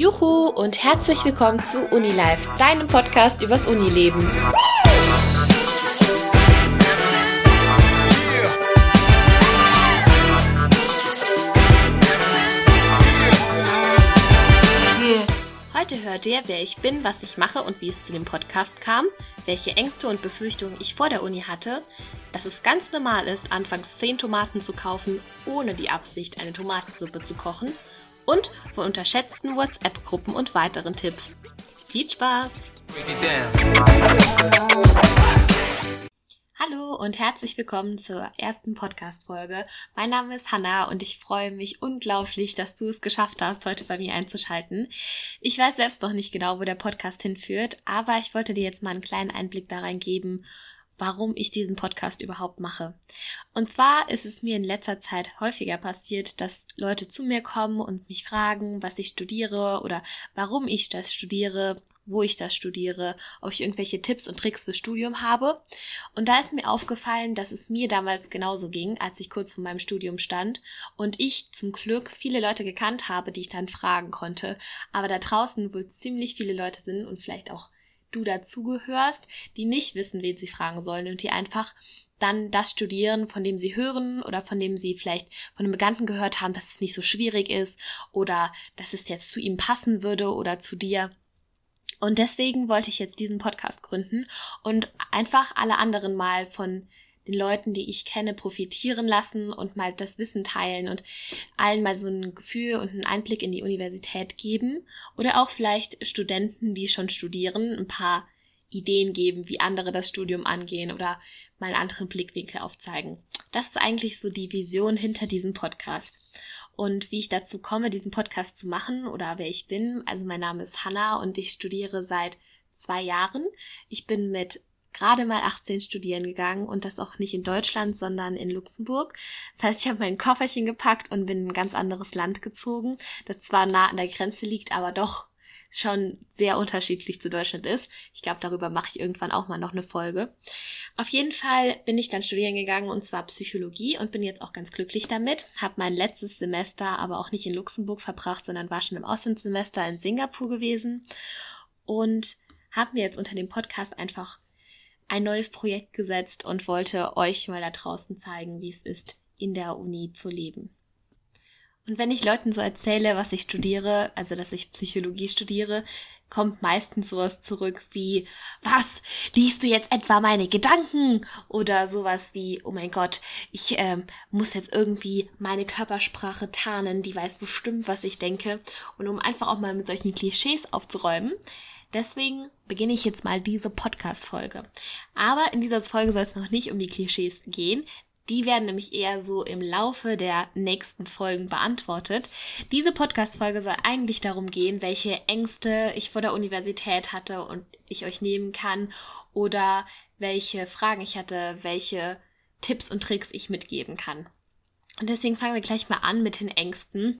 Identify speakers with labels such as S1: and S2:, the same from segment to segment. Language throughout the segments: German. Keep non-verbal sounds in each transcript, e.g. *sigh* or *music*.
S1: Juhu und herzlich willkommen zu UniLife, deinem Podcast übers Unileben. Heute hört ihr, wer ich bin, was ich mache und wie es zu dem Podcast kam, welche Ängste und Befürchtungen ich vor der Uni hatte, dass es ganz normal ist, anfangs 10 Tomaten zu kaufen, ohne die Absicht, eine Tomatensuppe zu kochen und von unterschätzten WhatsApp-Gruppen und weiteren Tipps. Viel Spaß! Hallo und herzlich willkommen zur ersten Podcast-Folge. Mein Name ist Hanna und ich freue mich unglaublich, dass du es geschafft hast, heute bei mir einzuschalten. Ich weiß selbst noch nicht genau, wo der Podcast hinführt, aber ich wollte dir jetzt mal einen kleinen Einblick da rein geben, warum ich diesen Podcast überhaupt mache. Und zwar ist es mir in letzter Zeit häufiger passiert, dass Leute zu mir kommen und mich fragen, was ich studiere oder warum ich das studiere, wo ich das studiere, ob ich irgendwelche Tipps und Tricks fürs Studium habe. Und da ist mir aufgefallen, dass es mir damals genauso ging, als ich kurz vor meinem Studium stand und ich zum Glück viele Leute gekannt habe, die ich dann fragen konnte. Aber da draußen wohl ziemlich viele Leute sind und vielleicht auch du dazugehörst, die nicht wissen, wen sie fragen sollen und die einfach dann das studieren, von dem sie hören oder von dem sie vielleicht von einem Bekannten gehört haben, dass es nicht so schwierig ist oder dass es jetzt zu ihm passen würde oder zu dir. Und deswegen wollte ich jetzt diesen Podcast gründen und einfach alle anderen mal von den Leuten, die ich kenne, profitieren lassen und mal das Wissen teilen und allen mal so ein Gefühl und einen Einblick in die Universität geben oder auch vielleicht Studenten, die schon studieren, ein paar Ideen geben, wie andere das Studium angehen oder mal einen anderen Blickwinkel aufzeigen. Das ist eigentlich so die Vision hinter diesem Podcast. Und wie ich dazu komme, diesen Podcast zu machen oder wer ich bin, also mein Name ist Hanna und ich studiere seit zwei Jahren. Ich bin mit gerade mal 18 studieren gegangen und das auch nicht in Deutschland, sondern in Luxemburg. Das heißt, ich habe mein Kofferchen gepackt und bin in ein ganz anderes Land gezogen, das zwar nah an der Grenze liegt, aber doch schon sehr unterschiedlich zu Deutschland ist. Ich glaube, darüber mache ich irgendwann auch mal noch eine Folge. Auf jeden Fall bin ich dann studieren gegangen und zwar Psychologie und bin jetzt auch ganz glücklich damit. Habe mein letztes Semester aber auch nicht in Luxemburg verbracht, sondern war schon im Auslandssemester in Singapur gewesen und habe mir jetzt unter dem Podcast einfach ein neues Projekt gesetzt und wollte euch mal da draußen zeigen, wie es ist, in der Uni zu leben. Und wenn ich Leuten so erzähle, was ich studiere, also dass ich Psychologie studiere, kommt meistens sowas zurück wie, was, liest du jetzt etwa meine Gedanken? Oder sowas wie, oh mein Gott, ich ähm, muss jetzt irgendwie meine Körpersprache tarnen, die weiß bestimmt, was ich denke. Und um einfach auch mal mit solchen Klischees aufzuräumen, Deswegen beginne ich jetzt mal diese Podcast-Folge. Aber in dieser Folge soll es noch nicht um die Klischees gehen. Die werden nämlich eher so im Laufe der nächsten Folgen beantwortet. Diese Podcast-Folge soll eigentlich darum gehen, welche Ängste ich vor der Universität hatte und ich euch nehmen kann oder welche Fragen ich hatte, welche Tipps und Tricks ich mitgeben kann. Und deswegen fangen wir gleich mal an mit den Ängsten.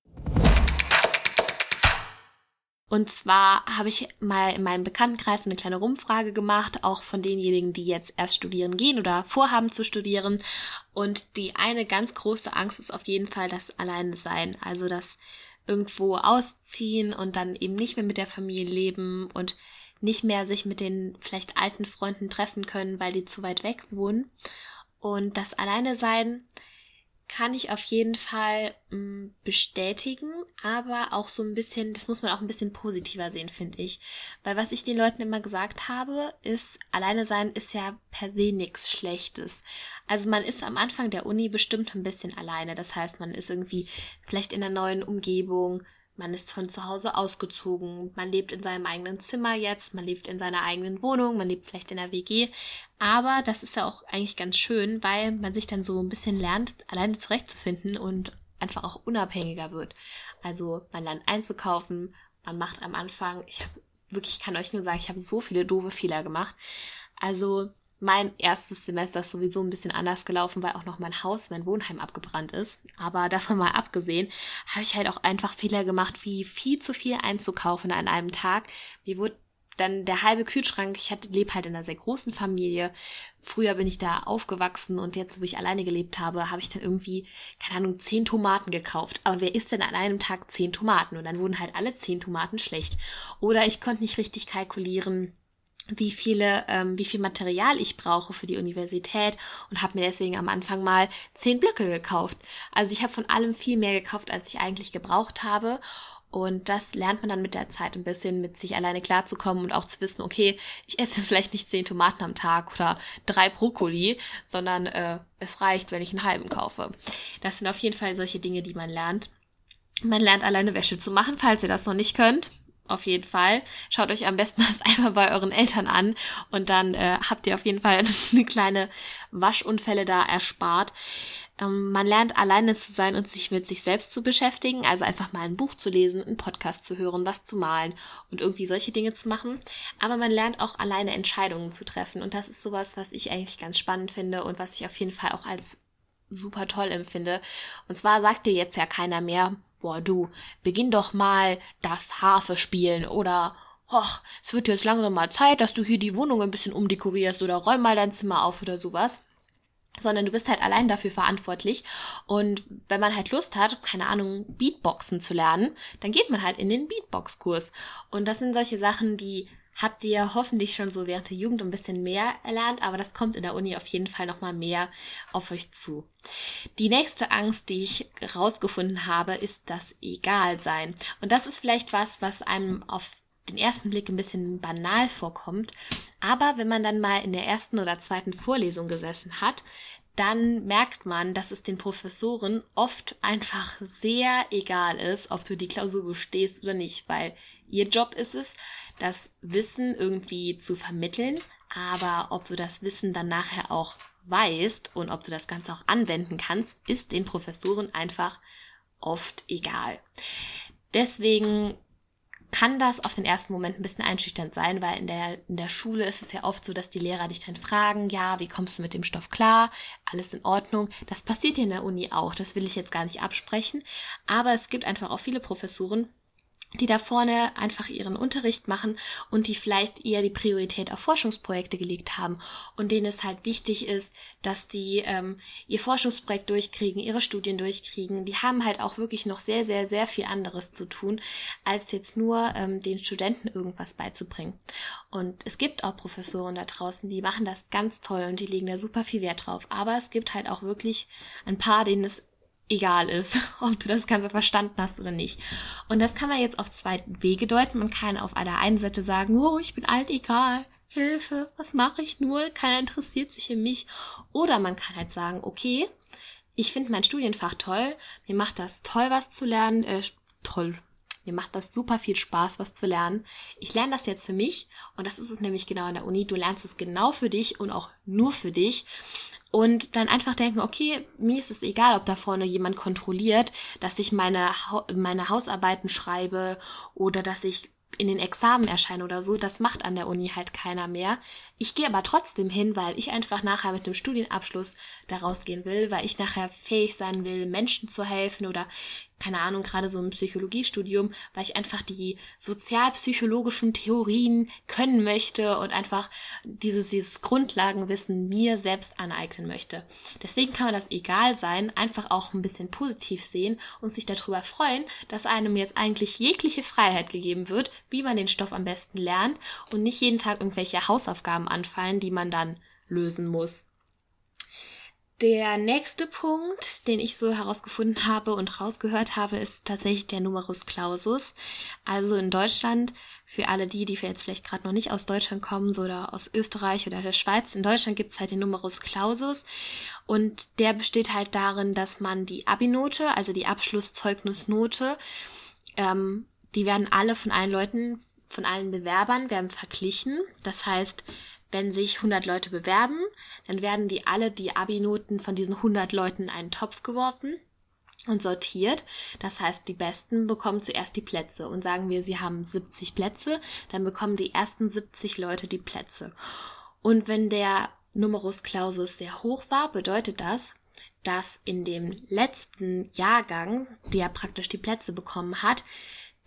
S1: Und zwar habe ich mal in meinem Bekanntenkreis eine kleine Rumfrage gemacht, auch von denjenigen, die jetzt erst studieren gehen oder vorhaben zu studieren. Und die eine ganz große Angst ist auf jeden Fall das Alleine sein. Also das irgendwo ausziehen und dann eben nicht mehr mit der Familie leben und nicht mehr sich mit den vielleicht alten Freunden treffen können, weil die zu weit weg wohnen. Und das Alleine sein kann ich auf jeden Fall mm, bestätigen, aber auch so ein bisschen, das muss man auch ein bisschen positiver sehen, finde ich. Weil was ich den Leuten immer gesagt habe, ist, alleine sein ist ja per se nichts Schlechtes. Also man ist am Anfang der Uni bestimmt ein bisschen alleine. Das heißt, man ist irgendwie vielleicht in einer neuen Umgebung, man ist von zu Hause ausgezogen, man lebt in seinem eigenen Zimmer jetzt, man lebt in seiner eigenen Wohnung, man lebt vielleicht in der WG. Aber das ist ja auch eigentlich ganz schön, weil man sich dann so ein bisschen lernt, alleine zurechtzufinden und einfach auch unabhängiger wird. Also man lernt einzukaufen, man macht am Anfang, ich habe wirklich, ich kann euch nur sagen, ich habe so viele doofe Fehler gemacht. Also mein erstes Semester ist sowieso ein bisschen anders gelaufen, weil auch noch mein Haus, mein Wohnheim abgebrannt ist. Aber *laughs* davon mal abgesehen, habe ich halt auch einfach Fehler gemacht, wie viel zu viel einzukaufen an einem Tag. Mir wurde dann der halbe Kühlschrank. Ich lebe halt in einer sehr großen Familie. Früher bin ich da aufgewachsen und jetzt, wo ich alleine gelebt habe, habe ich dann irgendwie, keine Ahnung, zehn Tomaten gekauft. Aber wer isst denn an einem Tag zehn Tomaten? Und dann wurden halt alle zehn Tomaten schlecht. Oder ich konnte nicht richtig kalkulieren, wie viele, ähm, wie viel Material ich brauche für die Universität und habe mir deswegen am Anfang mal zehn Blöcke gekauft. Also ich habe von allem viel mehr gekauft, als ich eigentlich gebraucht habe. Und das lernt man dann mit der Zeit ein bisschen, mit sich alleine klarzukommen und auch zu wissen, okay, ich esse jetzt vielleicht nicht zehn Tomaten am Tag oder drei Brokkoli, sondern äh, es reicht, wenn ich einen halben kaufe. Das sind auf jeden Fall solche Dinge, die man lernt. Man lernt alleine Wäsche zu machen, falls ihr das noch nicht könnt auf jeden Fall. Schaut euch am besten *laughs* das einmal bei euren Eltern an und dann äh, habt ihr auf jeden Fall *laughs* eine kleine Waschunfälle da erspart. Ähm, man lernt alleine zu sein und sich mit sich selbst zu beschäftigen, also einfach mal ein Buch zu lesen, einen Podcast zu hören, was zu malen und irgendwie solche Dinge zu machen. Aber man lernt auch alleine Entscheidungen zu treffen und das ist sowas, was ich eigentlich ganz spannend finde und was ich auf jeden Fall auch als super toll empfinde. Und zwar sagt dir jetzt ja keiner mehr, boah du, beginn doch mal das Harfe spielen oder Och, es wird jetzt langsam mal Zeit, dass du hier die Wohnung ein bisschen umdekorierst oder räum mal dein Zimmer auf oder sowas. Sondern du bist halt allein dafür verantwortlich. Und wenn man halt Lust hat, keine Ahnung, Beatboxen zu lernen, dann geht man halt in den Beatbox-Kurs. Und das sind solche Sachen, die habt ihr hoffentlich schon so während der Jugend ein bisschen mehr erlernt, aber das kommt in der Uni auf jeden Fall nochmal mehr auf euch zu. Die nächste Angst, die ich rausgefunden habe, ist das Egalsein. Und das ist vielleicht was, was einem auf den ersten Blick ein bisschen banal vorkommt. Aber wenn man dann mal in der ersten oder zweiten Vorlesung gesessen hat, dann merkt man, dass es den Professoren oft einfach sehr egal ist, ob du die Klausur bestehst oder nicht, weil ihr Job ist es, das Wissen irgendwie zu vermitteln, aber ob du das Wissen dann nachher auch weißt und ob du das Ganze auch anwenden kannst, ist den Professoren einfach oft egal. Deswegen kann das auf den ersten Moment ein bisschen einschüchternd sein, weil in der, in der Schule ist es ja oft so, dass die Lehrer dich dann fragen, ja, wie kommst du mit dem Stoff klar? Alles in Ordnung. Das passiert hier in der Uni auch. Das will ich jetzt gar nicht absprechen. Aber es gibt einfach auch viele Professoren, die da vorne einfach ihren Unterricht machen und die vielleicht eher die Priorität auf Forschungsprojekte gelegt haben und denen es halt wichtig ist, dass die ähm, ihr Forschungsprojekt durchkriegen, ihre Studien durchkriegen. Die haben halt auch wirklich noch sehr, sehr, sehr viel anderes zu tun, als jetzt nur ähm, den Studenten irgendwas beizubringen. Und es gibt auch Professoren da draußen, die machen das ganz toll und die legen da super viel Wert drauf. Aber es gibt halt auch wirklich ein paar, denen es egal ist, *laughs* ob du das Ganze verstanden hast oder nicht. Und das kann man jetzt auf zwei Wege deuten. Man kann auf einer einen Seite sagen, oh, ich bin alt, egal. Hilfe, was mache ich nur? Keiner interessiert sich in mich. Oder man kann halt sagen, okay, ich finde mein Studienfach toll, mir macht das toll, was zu lernen, äh, toll. Mir macht das super viel Spaß, was zu lernen. Ich lerne das jetzt für mich und das ist es nämlich genau an der Uni. Du lernst es genau für dich und auch nur für dich und dann einfach denken, okay, mir ist es egal, ob da vorne jemand kontrolliert, dass ich meine, meine Hausarbeiten schreibe oder dass ich in den Examen erscheine oder so, das macht an der Uni halt keiner mehr. Ich gehe aber trotzdem hin, weil ich einfach nachher mit einem Studienabschluss da rausgehen will, weil ich nachher fähig sein will, Menschen zu helfen oder keine Ahnung, gerade so im Psychologiestudium, weil ich einfach die sozialpsychologischen Theorien können möchte und einfach dieses, dieses Grundlagenwissen mir selbst aneignen möchte. Deswegen kann man das egal sein, einfach auch ein bisschen positiv sehen und sich darüber freuen, dass einem jetzt eigentlich jegliche Freiheit gegeben wird, wie man den Stoff am besten lernt und nicht jeden Tag irgendwelche Hausaufgaben anfallen, die man dann lösen muss. Der nächste Punkt, den ich so herausgefunden habe und rausgehört habe, ist tatsächlich der Numerus Clausus. Also in Deutschland, für alle die, die jetzt vielleicht gerade noch nicht aus Deutschland kommen so oder aus Österreich oder der Schweiz, in Deutschland gibt es halt den Numerus Clausus und der besteht halt darin, dass man die Abi-Note, also die Abschlusszeugnisnote, ähm, die werden alle von allen Leuten, von allen Bewerbern werden verglichen. Das heißt, wenn sich 100 Leute bewerben, dann werden die alle die Abi-Noten von diesen 100 Leuten in einen Topf geworfen und sortiert. Das heißt, die Besten bekommen zuerst die Plätze. Und sagen wir, sie haben 70 Plätze, dann bekommen die ersten 70 Leute die Plätze. Und wenn der Numerus Clausus sehr hoch war, bedeutet das, dass in dem letzten Jahrgang, der praktisch die Plätze bekommen hat,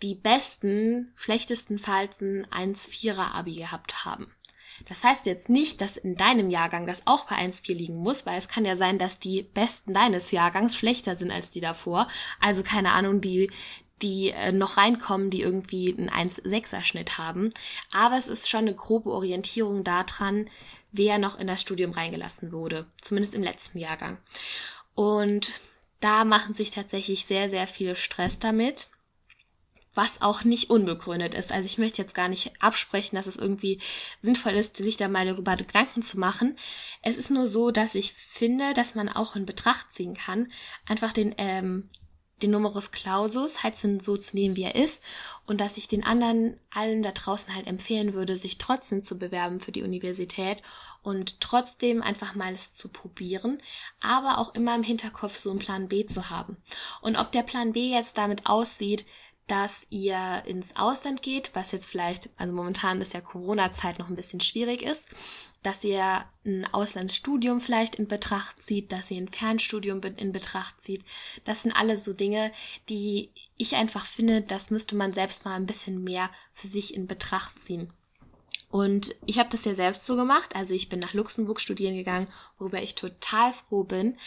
S1: die besten, schlechtestenfalls ein 1,4er Abi gehabt haben. Das heißt jetzt nicht, dass in deinem Jahrgang das auch bei 1,4 liegen muss, weil es kann ja sein, dass die Besten deines Jahrgangs schlechter sind als die davor. Also keine Ahnung, die, die äh, noch reinkommen, die irgendwie einen 1,6er Schnitt haben. Aber es ist schon eine grobe Orientierung daran, wer noch in das Studium reingelassen wurde. Zumindest im letzten Jahrgang. Und da machen sich tatsächlich sehr, sehr viel Stress damit was auch nicht unbegründet ist. Also ich möchte jetzt gar nicht absprechen, dass es irgendwie sinnvoll ist, sich da mal darüber Gedanken zu machen. Es ist nur so, dass ich finde, dass man auch in Betracht ziehen kann, einfach den, ähm, den Numerus Clausus halt so zu nehmen, wie er ist und dass ich den anderen allen da draußen halt empfehlen würde, sich trotzdem zu bewerben für die Universität und trotzdem einfach mal es zu probieren, aber auch immer im Hinterkopf so einen Plan B zu haben. Und ob der Plan B jetzt damit aussieht, dass ihr ins Ausland geht, was jetzt vielleicht, also momentan ist ja Corona-Zeit noch ein bisschen schwierig ist, dass ihr ein Auslandsstudium vielleicht in Betracht zieht, dass ihr ein Fernstudium in Betracht zieht. Das sind alles so Dinge, die ich einfach finde, das müsste man selbst mal ein bisschen mehr für sich in Betracht ziehen. Und ich habe das ja selbst so gemacht. Also ich bin nach Luxemburg studieren gegangen, worüber ich total froh bin.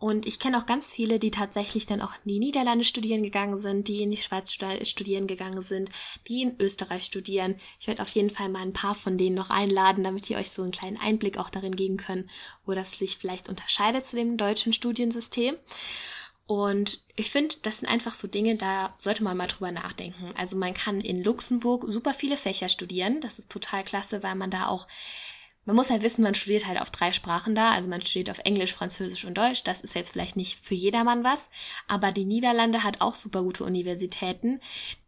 S1: Und ich kenne auch ganz viele, die tatsächlich dann auch in die Niederlande studieren gegangen sind, die in die Schweiz studieren gegangen sind, die in Österreich studieren. Ich werde auf jeden Fall mal ein paar von denen noch einladen, damit ihr euch so einen kleinen Einblick auch darin geben könnt, wo das sich vielleicht unterscheidet zu dem deutschen Studiensystem. Und ich finde, das sind einfach so Dinge, da sollte man mal drüber nachdenken. Also man kann in Luxemburg super viele Fächer studieren. Das ist total klasse, weil man da auch, man muss halt wissen, man studiert halt auf drei Sprachen da. Also man studiert auf Englisch, Französisch und Deutsch. Das ist jetzt vielleicht nicht für jedermann was. Aber die Niederlande hat auch super gute Universitäten,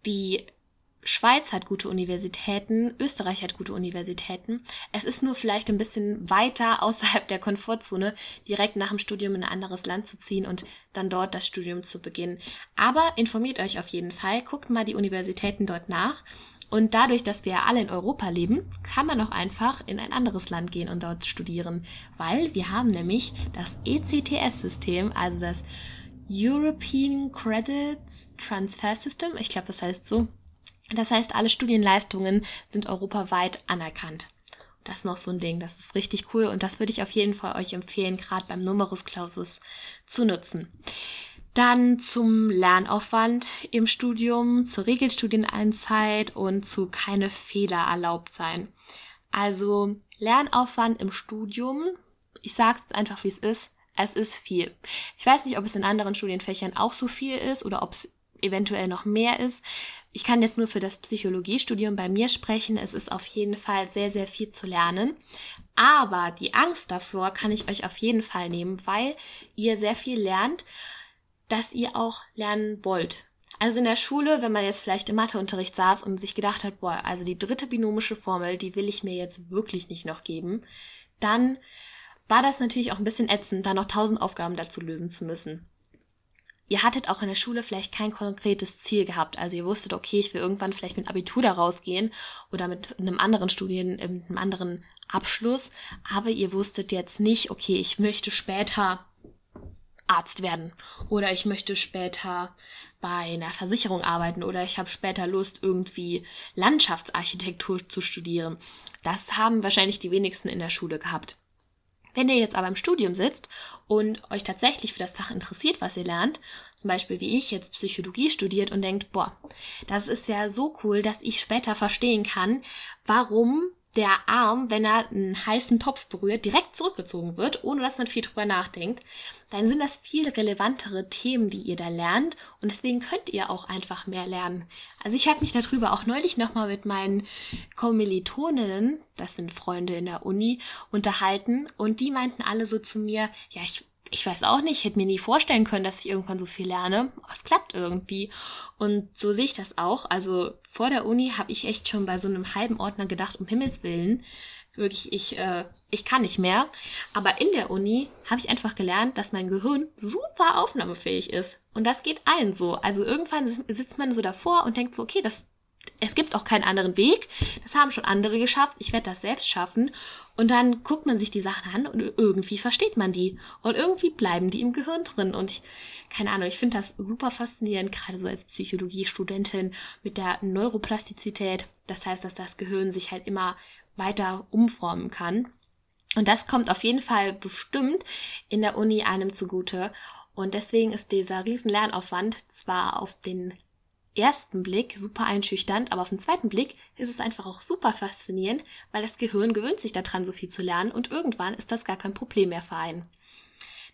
S1: die Schweiz hat gute Universitäten, Österreich hat gute Universitäten. Es ist nur vielleicht ein bisschen weiter *laughs* außerhalb der Komfortzone, direkt nach dem Studium in ein anderes Land zu ziehen und dann dort das Studium zu beginnen. Aber informiert euch auf jeden Fall, guckt mal die Universitäten dort nach. Und dadurch, dass wir alle in Europa leben, kann man auch einfach in ein anderes Land gehen und dort studieren, weil wir haben nämlich das ECTS-System, also das European Credits Transfer System. Ich glaube, das heißt so. Das heißt, alle Studienleistungen sind europaweit anerkannt. Das ist noch so ein Ding, das ist richtig cool und das würde ich auf jeden Fall euch empfehlen, gerade beim Numerus Clausus zu nutzen. Dann zum Lernaufwand im Studium, zur Regelstudieneinzeit und zu keine Fehler erlaubt sein. Also Lernaufwand im Studium, ich sage es einfach, wie es ist, es ist viel. Ich weiß nicht, ob es in anderen Studienfächern auch so viel ist oder ob es eventuell noch mehr ist. Ich kann jetzt nur für das Psychologiestudium bei mir sprechen. Es ist auf jeden Fall sehr, sehr viel zu lernen. Aber die Angst davor kann ich euch auf jeden Fall nehmen, weil ihr sehr viel lernt, dass ihr auch lernen wollt. Also in der Schule, wenn man jetzt vielleicht im Matheunterricht saß und sich gedacht hat, boah, also die dritte binomische Formel, die will ich mir jetzt wirklich nicht noch geben, dann war das natürlich auch ein bisschen ätzend, da noch tausend Aufgaben dazu lösen zu müssen ihr hattet auch in der Schule vielleicht kein konkretes Ziel gehabt. Also ihr wusstet, okay, ich will irgendwann vielleicht mit Abitur da rausgehen oder mit einem anderen Studien, mit einem anderen Abschluss. Aber ihr wusstet jetzt nicht, okay, ich möchte später Arzt werden oder ich möchte später bei einer Versicherung arbeiten oder ich habe später Lust, irgendwie Landschaftsarchitektur zu studieren. Das haben wahrscheinlich die wenigsten in der Schule gehabt. Wenn ihr jetzt aber im Studium sitzt und euch tatsächlich für das Fach interessiert, was ihr lernt, zum Beispiel wie ich jetzt Psychologie studiert und denkt, boah, das ist ja so cool, dass ich später verstehen kann, warum der Arm, wenn er einen heißen Topf berührt, direkt zurückgezogen wird, ohne dass man viel drüber nachdenkt, dann sind das viel relevantere Themen, die ihr da lernt und deswegen könnt ihr auch einfach mehr lernen. Also ich habe mich darüber auch neulich nochmal mit meinen Kommilitoninnen, das sind Freunde in der Uni, unterhalten und die meinten alle so zu mir, ja, ich ich weiß auch nicht, hätte mir nie vorstellen können, dass ich irgendwann so viel lerne. Aber es klappt irgendwie. Und so sehe ich das auch. Also vor der Uni habe ich echt schon bei so einem halben Ordner gedacht, um Himmels Willen, wirklich, ich, äh, ich kann nicht mehr. Aber in der Uni habe ich einfach gelernt, dass mein Gehirn super aufnahmefähig ist. Und das geht allen so. Also irgendwann sitzt man so davor und denkt so, okay, das es gibt auch keinen anderen Weg. Das haben schon andere geschafft. Ich werde das selbst schaffen. Und dann guckt man sich die Sachen an und irgendwie versteht man die. Und irgendwie bleiben die im Gehirn drin. Und ich, keine Ahnung, ich finde das super faszinierend, gerade so als Psychologiestudentin mit der Neuroplastizität. Das heißt, dass das Gehirn sich halt immer weiter umformen kann. Und das kommt auf jeden Fall bestimmt in der Uni einem zugute. Und deswegen ist dieser riesen Lernaufwand zwar auf den ersten Blick super einschüchternd, aber auf den zweiten Blick ist es einfach auch super faszinierend, weil das Gehirn gewöhnt sich daran, so viel zu lernen und irgendwann ist das gar kein Problem mehr für einen.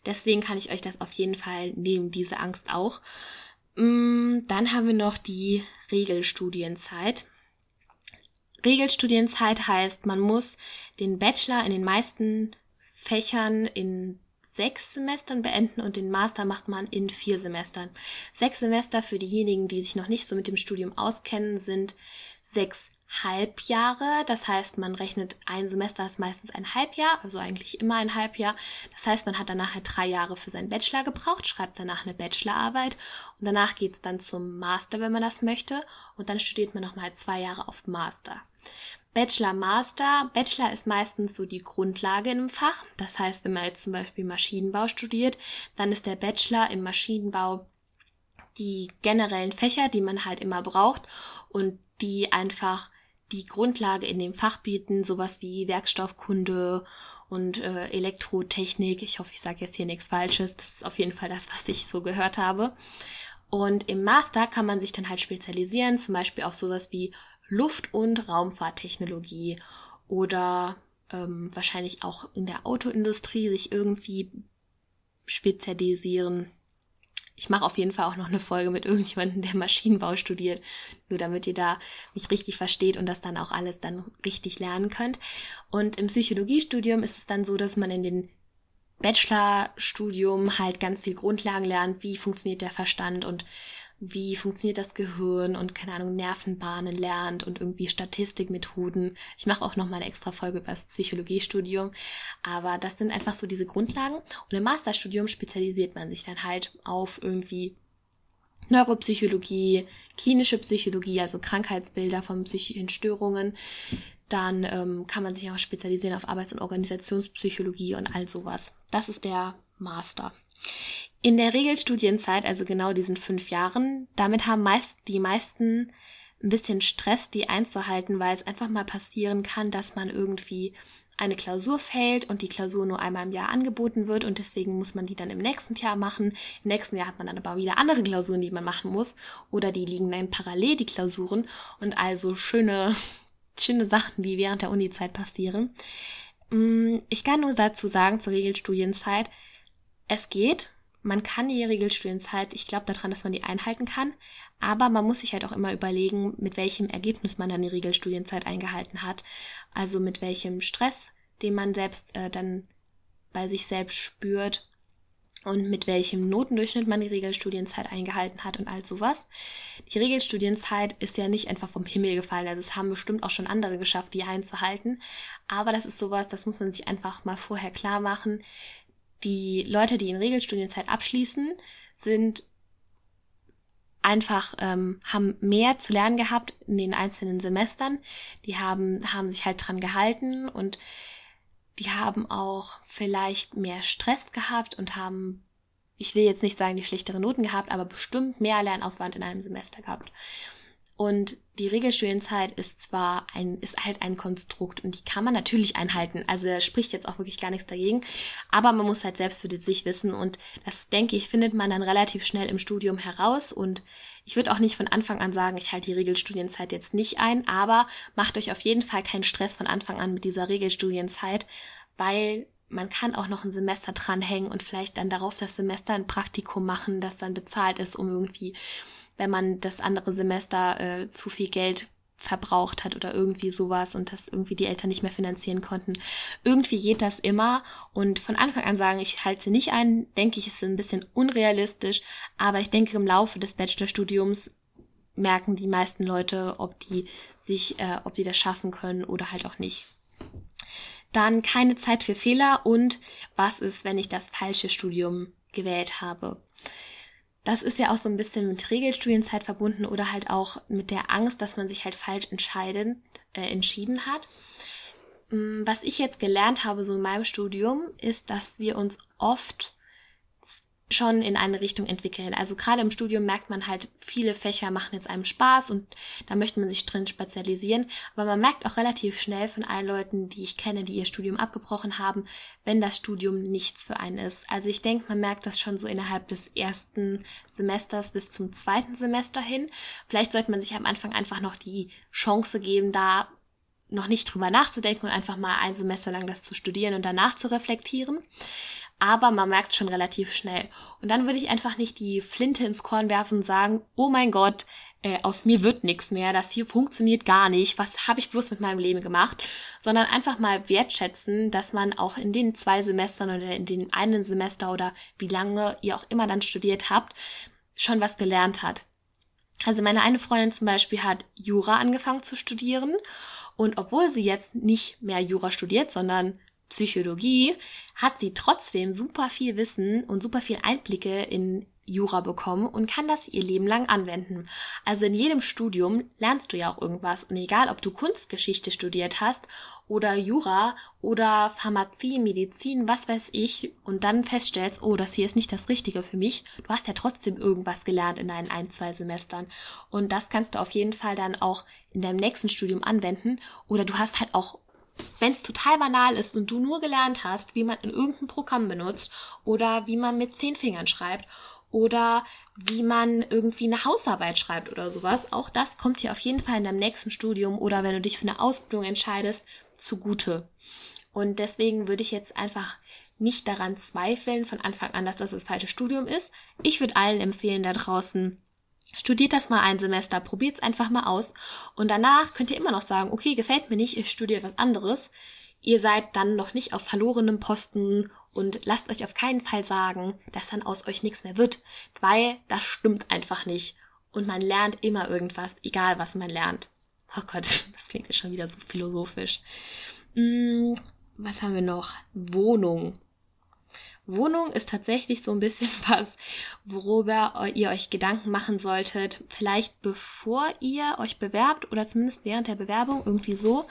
S1: Deswegen kann ich euch das auf jeden Fall nehmen, diese Angst auch. Mm, dann haben wir noch die Regelstudienzeit. Regelstudienzeit heißt, man muss den Bachelor in den meisten Fächern in sechs Semestern beenden und den Master macht man in vier Semestern. Sechs Semester für diejenigen, die sich noch nicht so mit dem Studium auskennen, sind sechs Halbjahre. Das heißt, man rechnet ein Semester ist meistens ein Halbjahr, also eigentlich immer ein Halbjahr. Das heißt, man hat danach halt drei Jahre für seinen Bachelor gebraucht, schreibt danach eine Bachelorarbeit und danach geht es dann zum Master, wenn man das möchte. Und dann studiert man nochmal zwei Jahre auf Master. Bachelor, Master. Bachelor ist meistens so die Grundlage in einem Fach. Das heißt, wenn man jetzt zum Beispiel Maschinenbau studiert, dann ist der Bachelor im Maschinenbau die generellen Fächer, die man halt immer braucht und die einfach die Grundlage in dem Fach bieten, sowas wie Werkstoffkunde und äh, Elektrotechnik. Ich hoffe, ich sage jetzt hier nichts Falsches. Das ist auf jeden Fall das, was ich so gehört habe. Und im Master kann man sich dann halt spezialisieren, zum Beispiel auf sowas wie Luft- und Raumfahrttechnologie oder ähm, wahrscheinlich auch in der Autoindustrie sich irgendwie spezialisieren. Ich mache auf jeden Fall auch noch eine Folge mit irgendjemandem, der Maschinenbau studiert, nur damit ihr da mich richtig versteht und das dann auch alles dann richtig lernen könnt. Und im Psychologiestudium ist es dann so, dass man in den Bachelorstudium halt ganz viel Grundlagen lernt, wie funktioniert der Verstand und wie funktioniert das Gehirn und keine Ahnung, Nervenbahnen lernt und irgendwie Statistikmethoden. Ich mache auch noch mal eine extra Folge über das Psychologiestudium, aber das sind einfach so diese Grundlagen und im Masterstudium spezialisiert man sich dann halt auf irgendwie Neuropsychologie, klinische Psychologie, also Krankheitsbilder von psychischen Störungen. Dann ähm, kann man sich auch spezialisieren auf Arbeits- und Organisationspsychologie und all sowas. Das ist der Master. In der Regelstudienzeit, also genau diesen fünf Jahren, damit haben meist die meisten ein bisschen Stress, die einzuhalten, weil es einfach mal passieren kann, dass man irgendwie eine Klausur fällt und die Klausur nur einmal im Jahr angeboten wird und deswegen muss man die dann im nächsten Jahr machen. Im nächsten Jahr hat man dann aber wieder andere Klausuren, die man machen muss oder die liegen dann parallel die Klausuren und also schöne *laughs* schöne Sachen, die während der Uni-Zeit passieren. Mm, ich kann nur dazu sagen zur Regelstudienzeit, es geht, man kann die Regelstudienzeit, ich glaube daran, dass man die einhalten kann, aber man muss sich halt auch immer überlegen, mit welchem Ergebnis man dann die Regelstudienzeit eingehalten hat. Also mit welchem Stress, den man selbst äh, dann bei sich selbst spürt und mit welchem Notendurchschnitt man die Regelstudienzeit eingehalten hat und all sowas. Die Regelstudienzeit ist ja nicht einfach vom Himmel gefallen, also es haben bestimmt auch schon andere geschafft, die einzuhalten, aber das ist sowas, das muss man sich einfach mal vorher klar machen die Leute, die in Regelstudienzeit abschließen, sind einfach ähm, haben mehr zu lernen gehabt in den einzelnen Semestern. Die haben haben sich halt dran gehalten und die haben auch vielleicht mehr Stress gehabt und haben ich will jetzt nicht sagen, die schlechtere Noten gehabt, aber bestimmt mehr Lernaufwand in einem Semester gehabt. Und die Regelstudienzeit ist zwar ein, ist halt ein Konstrukt und die kann man natürlich einhalten. Also er spricht jetzt auch wirklich gar nichts dagegen. Aber man muss halt selbst für sich wissen und das denke ich, findet man dann relativ schnell im Studium heraus und ich würde auch nicht von Anfang an sagen, ich halte die Regelstudienzeit jetzt nicht ein, aber macht euch auf jeden Fall keinen Stress von Anfang an mit dieser Regelstudienzeit, weil man kann auch noch ein Semester dranhängen und vielleicht dann darauf das Semester ein Praktikum machen, das dann bezahlt ist, um irgendwie wenn man das andere Semester äh, zu viel Geld verbraucht hat oder irgendwie sowas und das irgendwie die Eltern nicht mehr finanzieren konnten. Irgendwie geht das immer und von Anfang an sagen, ich halte sie nicht ein, denke ich, ist ein bisschen unrealistisch, aber ich denke im Laufe des Bachelorstudiums merken die meisten Leute, ob die sich, äh, ob die das schaffen können oder halt auch nicht. Dann keine Zeit für Fehler und was ist, wenn ich das falsche Studium gewählt habe? Das ist ja auch so ein bisschen mit Regelstudienzeit verbunden oder halt auch mit der Angst, dass man sich halt falsch entscheiden, äh, entschieden hat. Mm, was ich jetzt gelernt habe, so in meinem Studium, ist, dass wir uns oft schon in eine Richtung entwickeln. Also gerade im Studium merkt man halt, viele Fächer machen jetzt einem Spaß und da möchte man sich drin spezialisieren. Aber man merkt auch relativ schnell von allen Leuten, die ich kenne, die ihr Studium abgebrochen haben, wenn das Studium nichts für einen ist. Also ich denke, man merkt das schon so innerhalb des ersten Semesters bis zum zweiten Semester hin. Vielleicht sollte man sich am Anfang einfach noch die Chance geben, da noch nicht drüber nachzudenken und einfach mal ein Semester lang das zu studieren und danach zu reflektieren aber man merkt schon relativ schnell. Und dann würde ich einfach nicht die Flinte ins Korn werfen und sagen, oh mein Gott, äh, aus mir wird nichts mehr, das hier funktioniert gar nicht, was habe ich bloß mit meinem Leben gemacht, sondern einfach mal wertschätzen, dass man auch in den zwei Semestern oder in den einen Semester oder wie lange ihr auch immer dann studiert habt, schon was gelernt hat. Also meine eine Freundin zum Beispiel hat Jura angefangen zu studieren und obwohl sie jetzt nicht mehr Jura studiert, sondern Psychologie hat sie trotzdem super viel Wissen und super viel Einblicke in Jura bekommen und kann das ihr Leben lang anwenden. Also in jedem Studium lernst du ja auch irgendwas. Und egal, ob du Kunstgeschichte studiert hast oder Jura oder Pharmazie, Medizin, was weiß ich und dann feststellst, oh, das hier ist nicht das Richtige für mich, du hast ja trotzdem irgendwas gelernt in deinen ein, zwei Semestern. Und das kannst du auf jeden Fall dann auch in deinem nächsten Studium anwenden. Oder du hast halt auch wenn es total banal ist und du nur gelernt hast, wie man in irgendein Programm benutzt oder wie man mit zehn Fingern schreibt oder wie man irgendwie eine Hausarbeit schreibt oder sowas, auch das kommt dir auf jeden Fall in deinem nächsten Studium oder wenn du dich für eine Ausbildung entscheidest, zugute. Und deswegen würde ich jetzt einfach nicht daran zweifeln von Anfang an, dass das das falsche Studium ist. Ich würde allen empfehlen da draußen, Studiert das mal ein Semester, probiert es einfach mal aus und danach könnt ihr immer noch sagen, okay, gefällt mir nicht, ich studiere was anderes. Ihr seid dann noch nicht auf verlorenem Posten und lasst euch auf keinen Fall sagen, dass dann aus euch nichts mehr wird, weil das stimmt einfach nicht. Und man lernt immer irgendwas, egal was man lernt. Oh Gott, *laughs* das klingt jetzt schon wieder so philosophisch. Hm, was haben wir noch? Wohnung. Wohnung ist tatsächlich so ein bisschen *laughs* was, worüber ihr euch Gedanken machen solltet, vielleicht bevor ihr euch bewerbt oder zumindest während der Bewerbung irgendwie so,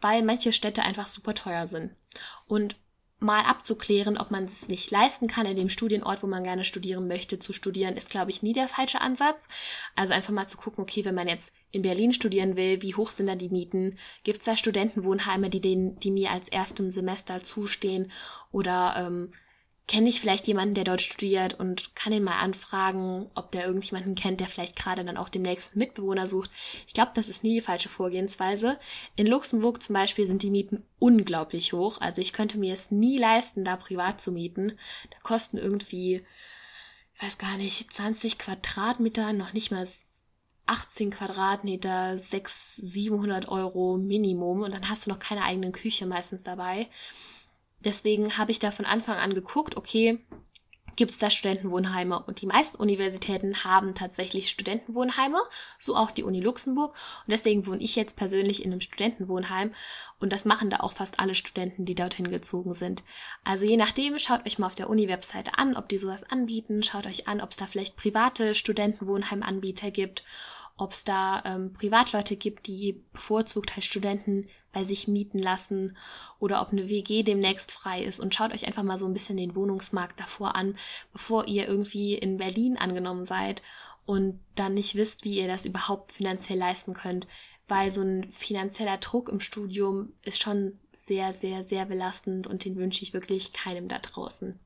S1: weil manche Städte einfach super teuer sind. Und mal abzuklären, ob man es nicht leisten kann, in dem Studienort, wo man gerne studieren möchte, zu studieren, ist, glaube ich, nie der falsche Ansatz. Also einfach mal zu gucken, okay, wenn man jetzt in Berlin studieren will, wie hoch sind da die Mieten? Gibt es da Studentenwohnheime, die, den, die mir als erstem Semester zustehen? Oder ähm, kenne ich vielleicht jemanden, der dort studiert und kann ihn mal anfragen, ob der irgendjemanden kennt, der vielleicht gerade dann auch den nächsten Mitbewohner sucht. Ich glaube, das ist nie die falsche Vorgehensweise. In Luxemburg zum Beispiel sind die Mieten unglaublich hoch. Also ich könnte mir es nie leisten, da privat zu mieten. Da kosten irgendwie, ich weiß gar nicht, 20 Quadratmeter, noch nicht mal 18 Quadratmeter, 600, 700 Euro Minimum und dann hast du noch keine eigene Küche meistens dabei. Deswegen habe ich da von Anfang an geguckt, okay, gibt es da Studentenwohnheime? Und die meisten Universitäten haben tatsächlich Studentenwohnheime, so auch die Uni Luxemburg. Und deswegen wohne ich jetzt persönlich in einem Studentenwohnheim. Und das machen da auch fast alle Studenten, die dorthin gezogen sind. Also je nachdem, schaut euch mal auf der Uni-Webseite an, ob die sowas anbieten. Schaut euch an, ob es da vielleicht private Studentenwohnheimanbieter gibt ob es da ähm, Privatleute gibt, die bevorzugt halt Studenten bei sich mieten lassen oder ob eine WG demnächst frei ist und schaut euch einfach mal so ein bisschen den Wohnungsmarkt davor an, bevor ihr irgendwie in Berlin angenommen seid und dann nicht wisst, wie ihr das überhaupt finanziell leisten könnt, weil so ein finanzieller Druck im Studium ist schon sehr, sehr, sehr belastend und den wünsche ich wirklich keinem da draußen.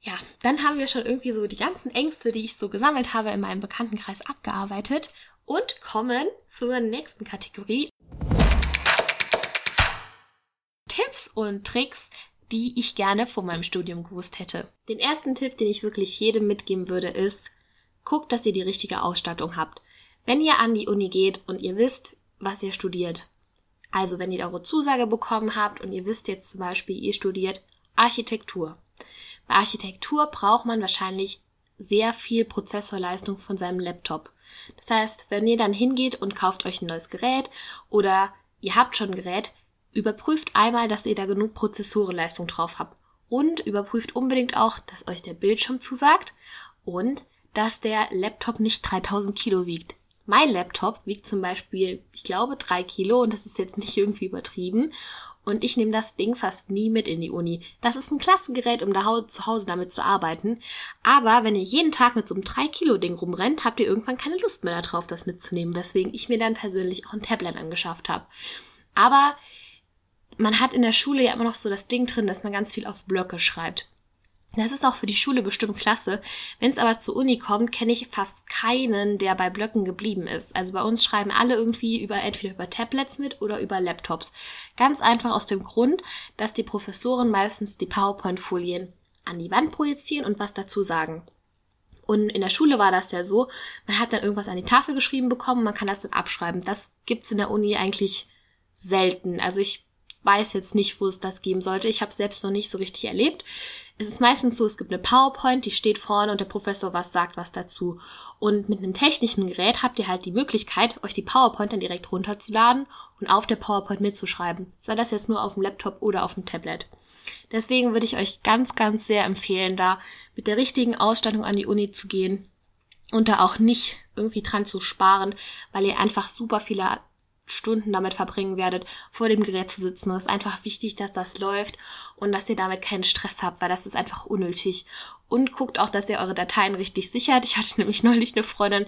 S1: Ja, dann haben wir schon irgendwie so die ganzen Ängste, die ich so gesammelt habe, in meinem Bekanntenkreis abgearbeitet und kommen zur nächsten Kategorie. Tipps und Tricks, die ich gerne vor meinem Studium gewusst hätte. Den ersten Tipp, den ich wirklich jedem mitgeben würde, ist, guckt, dass ihr die richtige Ausstattung habt. Wenn ihr an die Uni geht und ihr wisst, was ihr studiert, also wenn ihr eure Zusage bekommen habt und ihr wisst jetzt zum Beispiel, ihr studiert Architektur, bei Architektur braucht man wahrscheinlich sehr viel Prozessorleistung von seinem Laptop. Das heißt, wenn ihr dann hingeht und kauft euch ein neues Gerät oder ihr habt schon ein Gerät, überprüft einmal, dass ihr da genug Prozessorenleistung drauf habt. Und überprüft unbedingt auch, dass euch der Bildschirm zusagt und dass der Laptop nicht 3000 Kilo wiegt. Mein Laptop wiegt zum Beispiel, ich glaube, drei Kilo und das ist jetzt nicht irgendwie übertrieben. Und ich nehme das Ding fast nie mit in die Uni. Das ist ein klasse Gerät, um da zu Hause damit zu arbeiten. Aber wenn ihr jeden Tag mit so einem 3-Kilo-Ding rumrennt, habt ihr irgendwann keine Lust mehr darauf, das mitzunehmen. Weswegen ich mir dann persönlich auch ein Tablet angeschafft habe. Aber man hat in der Schule ja immer noch so das Ding drin, dass man ganz viel auf Blöcke schreibt. Das ist auch für die Schule bestimmt klasse. Wenn es aber zur Uni kommt, kenne ich fast keinen, der bei Blöcken geblieben ist. Also bei uns schreiben alle irgendwie über entweder über Tablets mit oder über Laptops. Ganz einfach aus dem Grund, dass die Professoren meistens die PowerPoint-Folien an die Wand projizieren und was dazu sagen. Und in der Schule war das ja so, man hat dann irgendwas an die Tafel geschrieben bekommen, man kann das dann abschreiben. Das gibt's in der Uni eigentlich selten. Also ich weiß jetzt nicht, wo es das geben sollte. Ich habe es selbst noch nicht so richtig erlebt. Es ist meistens so, es gibt eine PowerPoint, die steht vorne und der Professor was sagt was dazu. Und mit einem technischen Gerät habt ihr halt die Möglichkeit, euch die PowerPoint dann direkt runterzuladen und auf der PowerPoint mitzuschreiben. Sei das jetzt nur auf dem Laptop oder auf dem Tablet. Deswegen würde ich euch ganz, ganz sehr empfehlen, da mit der richtigen Ausstattung an die Uni zu gehen und da auch nicht irgendwie dran zu sparen, weil ihr einfach super viele Stunden damit verbringen werdet, vor dem Gerät zu sitzen. Es ist einfach wichtig, dass das läuft und dass ihr damit keinen Stress habt, weil das ist einfach unnötig. Und guckt auch, dass ihr eure Dateien richtig sichert. Ich hatte *laughs* nämlich neulich eine Freundin,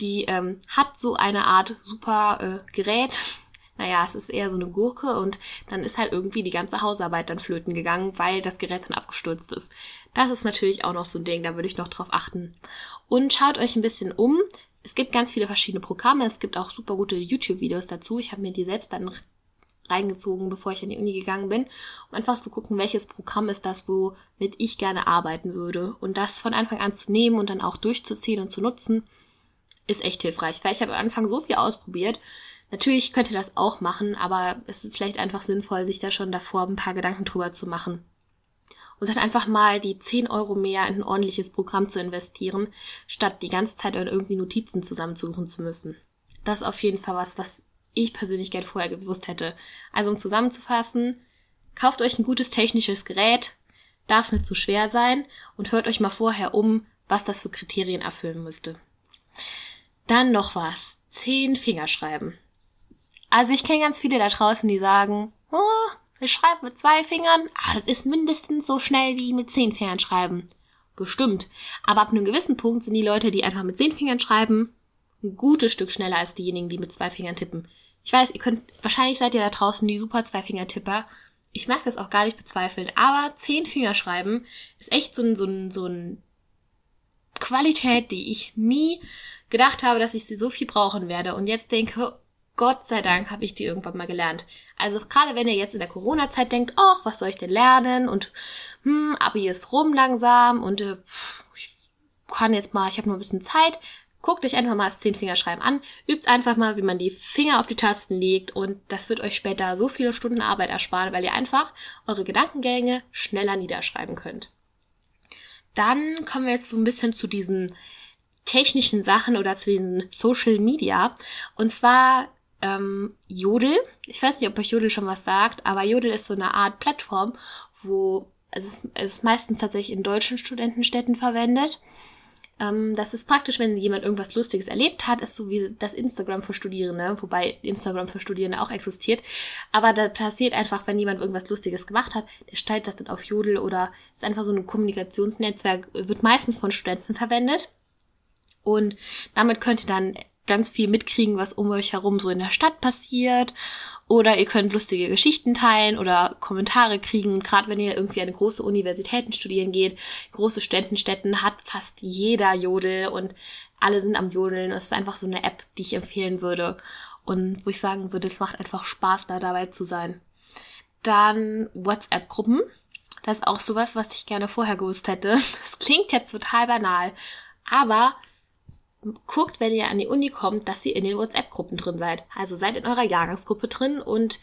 S1: die ähm, hat so eine Art super äh, Gerät. *laughs* Naja, es ist eher so eine Gurke und dann ist halt irgendwie die ganze Hausarbeit dann flöten gegangen, weil das Gerät dann abgestürzt ist. Das ist natürlich auch noch so ein Ding, da würde ich noch drauf achten. Und schaut euch ein bisschen um. Es gibt ganz viele verschiedene Programme. Es gibt auch super gute YouTube-Videos dazu. Ich habe mir die selbst dann reingezogen, bevor ich an die Uni gegangen bin, um einfach zu gucken, welches Programm ist das, womit ich gerne arbeiten würde. Und das von Anfang an zu nehmen und dann auch durchzuziehen und zu nutzen, ist echt hilfreich. Weil ich habe am Anfang so viel ausprobiert. Natürlich könnt ihr das auch machen, aber es ist vielleicht einfach sinnvoll, sich da schon davor ein paar Gedanken drüber zu machen und dann einfach mal die 10 Euro mehr in ein ordentliches Programm zu investieren, statt die ganze Zeit irgendwie Notizen zusammensuchen zu müssen. Das ist auf jeden Fall was, was ich persönlich gern vorher gewusst hätte. Also um zusammenzufassen, kauft euch ein gutes technisches Gerät, darf nicht zu schwer sein und hört euch mal vorher um, was das für Kriterien erfüllen müsste. Dann noch was. Zehn Fingerschreiben. Also ich kenne ganz viele da draußen, die sagen, oh, wir schreiben mit zwei Fingern, ah, das ist mindestens so schnell wie mit zehn Fingern schreiben. Bestimmt. Aber ab einem gewissen Punkt sind die Leute, die einfach mit zehn Fingern schreiben, ein gutes Stück schneller als diejenigen, die mit zwei Fingern tippen. Ich weiß, ihr könnt, wahrscheinlich seid ihr da draußen die super Zwei-Finger-Tipper. Ich mag das auch gar nicht bezweifeln. Aber zehn Finger schreiben ist echt so ein, so ein, so ein Qualität, die ich nie gedacht habe, dass ich sie so viel brauchen werde. Und jetzt denke, Gott sei Dank habe ich die irgendwann mal gelernt. Also gerade wenn ihr jetzt in der Corona-Zeit denkt, ach, was soll ich denn lernen und hm, Abi ist rum langsam und äh, ich kann jetzt mal, ich habe nur ein bisschen Zeit, guckt euch einfach mal das Zehnfingerschreiben an, übt einfach mal, wie man die Finger auf die Tasten legt und das wird euch später so viele Stunden Arbeit ersparen, weil ihr einfach eure Gedankengänge schneller niederschreiben könnt. Dann kommen wir jetzt so ein bisschen zu diesen technischen Sachen oder zu den Social Media. Und zwar ähm, Jodel. Ich weiß nicht, ob euch Jodel schon was sagt, aber Jodel ist so eine Art Plattform, wo es ist, es ist meistens tatsächlich in deutschen Studentenstädten verwendet. Ähm, das ist praktisch, wenn jemand irgendwas Lustiges erlebt hat, ist so wie das Instagram für Studierende, wobei Instagram für Studierende auch existiert. Aber da passiert einfach, wenn jemand irgendwas Lustiges gemacht hat, der stellt das dann auf Jodel oder ist einfach so ein Kommunikationsnetzwerk, wird meistens von Studenten verwendet. Und damit könnt ihr dann ganz viel mitkriegen, was um euch herum so in der Stadt passiert. Oder ihr könnt lustige Geschichten teilen oder Kommentare kriegen. Gerade wenn ihr irgendwie eine große Universitäten studieren geht, große Studentenstädten, hat fast jeder Jodel und alle sind am Jodeln. Es ist einfach so eine App, die ich empfehlen würde. Und wo ich sagen würde, es macht einfach Spaß, da dabei zu sein. Dann WhatsApp-Gruppen. Das ist auch sowas, was ich gerne vorher gewusst hätte. *laughs* Das klingt jetzt total banal. Aber guckt, wenn ihr an die Uni kommt, dass ihr in den WhatsApp-Gruppen drin seid. Also seid in eurer Jahrgangsgruppe drin und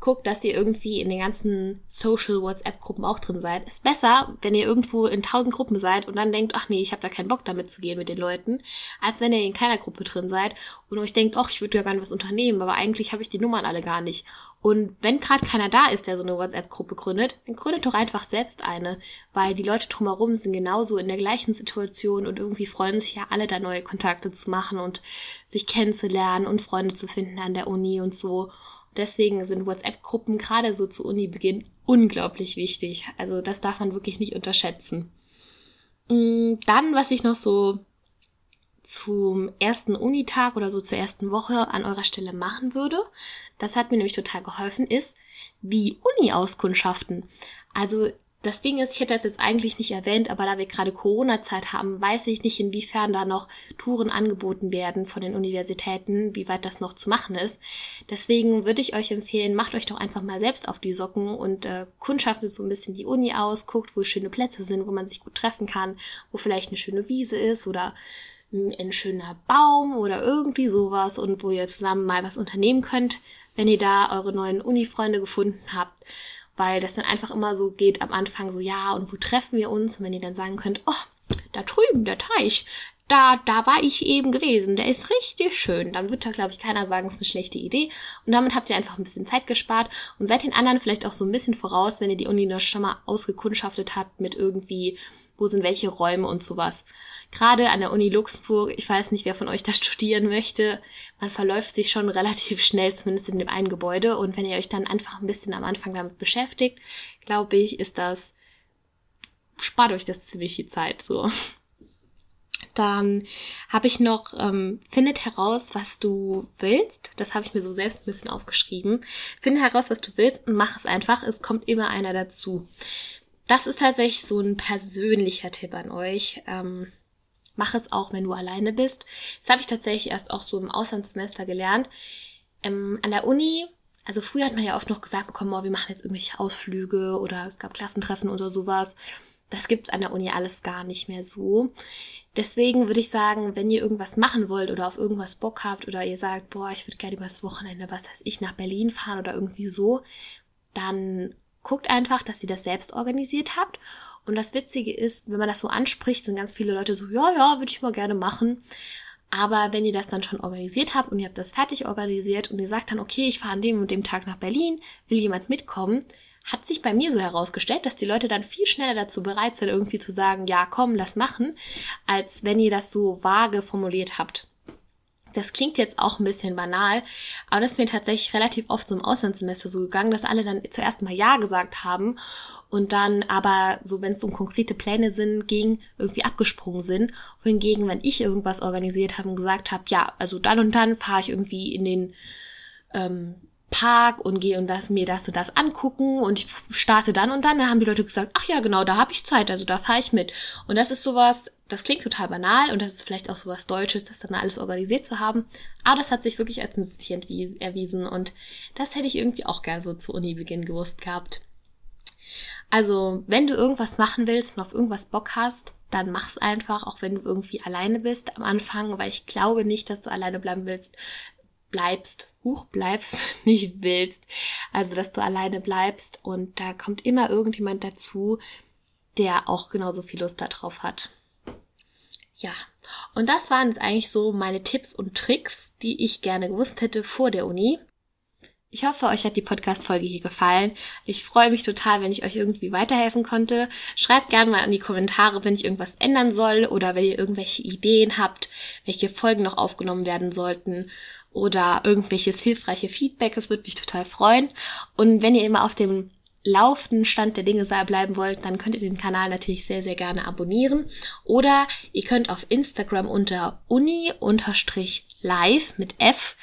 S1: guckt, dass ihr irgendwie in den ganzen Social WhatsApp-Gruppen auch drin seid. Ist besser, wenn ihr irgendwo in tausend Gruppen seid und dann denkt, ach nee, ich habe da keinen Bock damit zu gehen mit den Leuten, als wenn ihr in keiner Gruppe drin seid und euch denkt, ach, ich würde ja gerne was unternehmen, aber eigentlich habe ich die Nummern alle gar nicht. Und wenn gerade keiner da ist, der so eine WhatsApp-Gruppe gründet, dann gründet doch einfach selbst eine, weil die Leute drumherum sind genauso in der gleichen Situation und irgendwie freuen sich ja alle da neue Kontakte zu machen und sich kennenzulernen und Freunde zu finden an der Uni und so. Deswegen sind WhatsApp-Gruppen gerade so zu Uni-Beginn unglaublich wichtig. Also das darf man wirklich nicht unterschätzen. Mm, dann, was ich noch so zum ersten Unitag oder so zur ersten Woche an eurer Stelle machen würde, das hat mir nämlich total geholfen, ist wie Uni-Auskundschaften. Also das Ding ist, ich hätte das jetzt eigentlich nicht erwähnt, aber da wir gerade Corona-Zeit haben, weiß ich nicht, inwiefern da noch Touren angeboten werden von den Universitäten, wie weit das noch zu machen ist. Deswegen würde ich euch empfehlen, macht euch doch einfach mal selbst auf die Socken und äh, kundschaftet so ein bisschen die Uni aus, guckt, wo schöne Plätze sind, wo man sich gut treffen kann, wo vielleicht eine schöne Wiese ist oder ein schöner Baum oder irgendwie sowas und wo ihr zusammen mal was unternehmen könnt, wenn ihr da eure neuen Uni-Freunde gefunden habt. Weil das dann einfach immer so geht am Anfang so, ja, und wo treffen wir uns? Und wenn ihr dann sagen könnt, oh, da drüben, der Teich, da, da war ich eben gewesen, der ist richtig schön. Dann wird da, glaube ich, keiner sagen, es ist eine schlechte Idee. Und damit habt ihr einfach ein bisschen Zeit gespart und seid den anderen vielleicht auch so ein bisschen voraus, wenn ihr die Uni noch schon mal ausgekundschaftet habt mit irgendwie, wo sind welche Räume und sowas gerade an der Uni Luxemburg, ich weiß nicht, wer von euch da *laughs* studieren möchte, man verläuft sich schon relativ schnell, zumindest in dem einen Gebäude. Und wenn ihr euch dann einfach ein bisschen am Anfang damit beschäftigt, glaube ich, ist das, spart euch das ziemlich viel Zeit, so. Dann habe ich noch, ähm, findet heraus, was du willst. Das habe ich mir so selbst ein bisschen aufgeschrieben. Finde heraus, was du willst und mach es einfach. Es kommt immer einer dazu. Das ist tatsächlich so ein persönlicher Tipp an euch. Ähm, mach es auch, wenn du alleine bist. Das habe ich tatsächlich erst auch so im Auslandssemester gelernt. Ähm, an der Uni, also früher hat man ja oft noch gesagt bekommen, oh, wir machen jetzt irgendwelche Ausflüge oder es gab Klassentreffen oder sowas. Das gibt's an der Uni alles gar nicht mehr so. Deswegen würde ich sagen, wenn ihr irgendwas machen wollt oder auf irgendwas Bock habt oder ihr sagt, boah, ich würde gerne übers Wochenende, was heißt ich, nach Berlin fahren oder irgendwie so, dann guckt einfach, dass ihr das selbst organisiert habt und das Witzige ist, wenn man das so anspricht, sind ganz viele Leute so, ja, ja, würde ich mal gerne machen. Aber wenn ihr das dann schon organisiert habt und ihr habt das fertig organisiert und ihr sagt dann, okay, ich fahre an dem und dem Tag nach Berlin, will jemand mitkommen, hat sich bei mir so herausgestellt, dass die Leute dann viel schneller dazu bereit sind, irgendwie zu sagen, ja, komm, lass machen, als wenn ihr das so vage formuliert habt. Das klingt jetzt auch ein bisschen banal, aber das ist mir tatsächlich relativ oft so im Auslandssemester so gegangen, dass alle dann zuerst mal Ja gesagt haben und dann aber so, wenn es um konkrete Pläne sind, ging, irgendwie abgesprungen sind. Wohingegen, wenn ich irgendwas organisiert habe und gesagt habe, ja, also dann und dann fahre ich irgendwie in den ähm, Park und gehe und das, mir das und das angucken und ich starte dann und dann, dann haben die Leute gesagt, ach ja, genau, da habe ich Zeit, also da fahre ich mit. Und das ist sowas, das klingt total banal und das ist vielleicht auch sowas Deutsches, das dann alles organisiert zu haben, aber das hat sich wirklich als nützlich erwiesen und das hätte ich irgendwie auch gern so zu Unibeginn gewusst gehabt. Also, wenn du irgendwas machen willst und auf irgendwas Bock hast, dann mach's einfach, auch wenn du irgendwie alleine bist am Anfang, weil ich glaube nicht, dass du alleine bleiben willst, bleibst, hoch bleibst, *laughs* nicht willst. Also, dass du alleine bleibst und da kommt immer irgendjemand dazu, der auch genauso viel Lust darauf hat. Ja, und das waren jetzt eigentlich so meine Tipps und Tricks, die ich gerne gewusst hätte vor der Uni. Ich hoffe, euch hat die Podcast-Folge hier gefallen. Ich freue mich total, wenn ich euch irgendwie weiterhelfen konnte. Schreibt gerne mal in die Kommentare, wenn ich irgendwas ändern soll oder wenn ihr irgendwelche Ideen habt, welche Folgen noch aufgenommen werden sollten oder irgendwelches hilfreiche Feedback. Es würde mich total freuen. Und wenn ihr immer auf dem laufenden Stand der Dinge bleiben wollt, dann könnt ihr den Kanal natürlich sehr, sehr gerne abonnieren. Oder ihr könnt auf Instagram unter uni-live mit F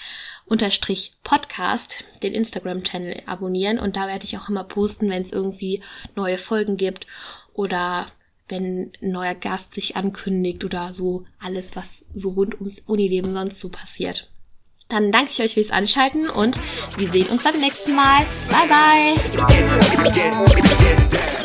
S1: unterstrich Podcast den Instagram-Channel abonnieren und da werde ich auch immer posten, wenn es irgendwie neue Folgen gibt oder wenn ein neuer Gast sich ankündigt oder so alles, was so rund ums Unileben sonst so passiert. Dann danke ich euch fürs Anschalten und wir sehen uns beim nächsten Mal. Bye bye!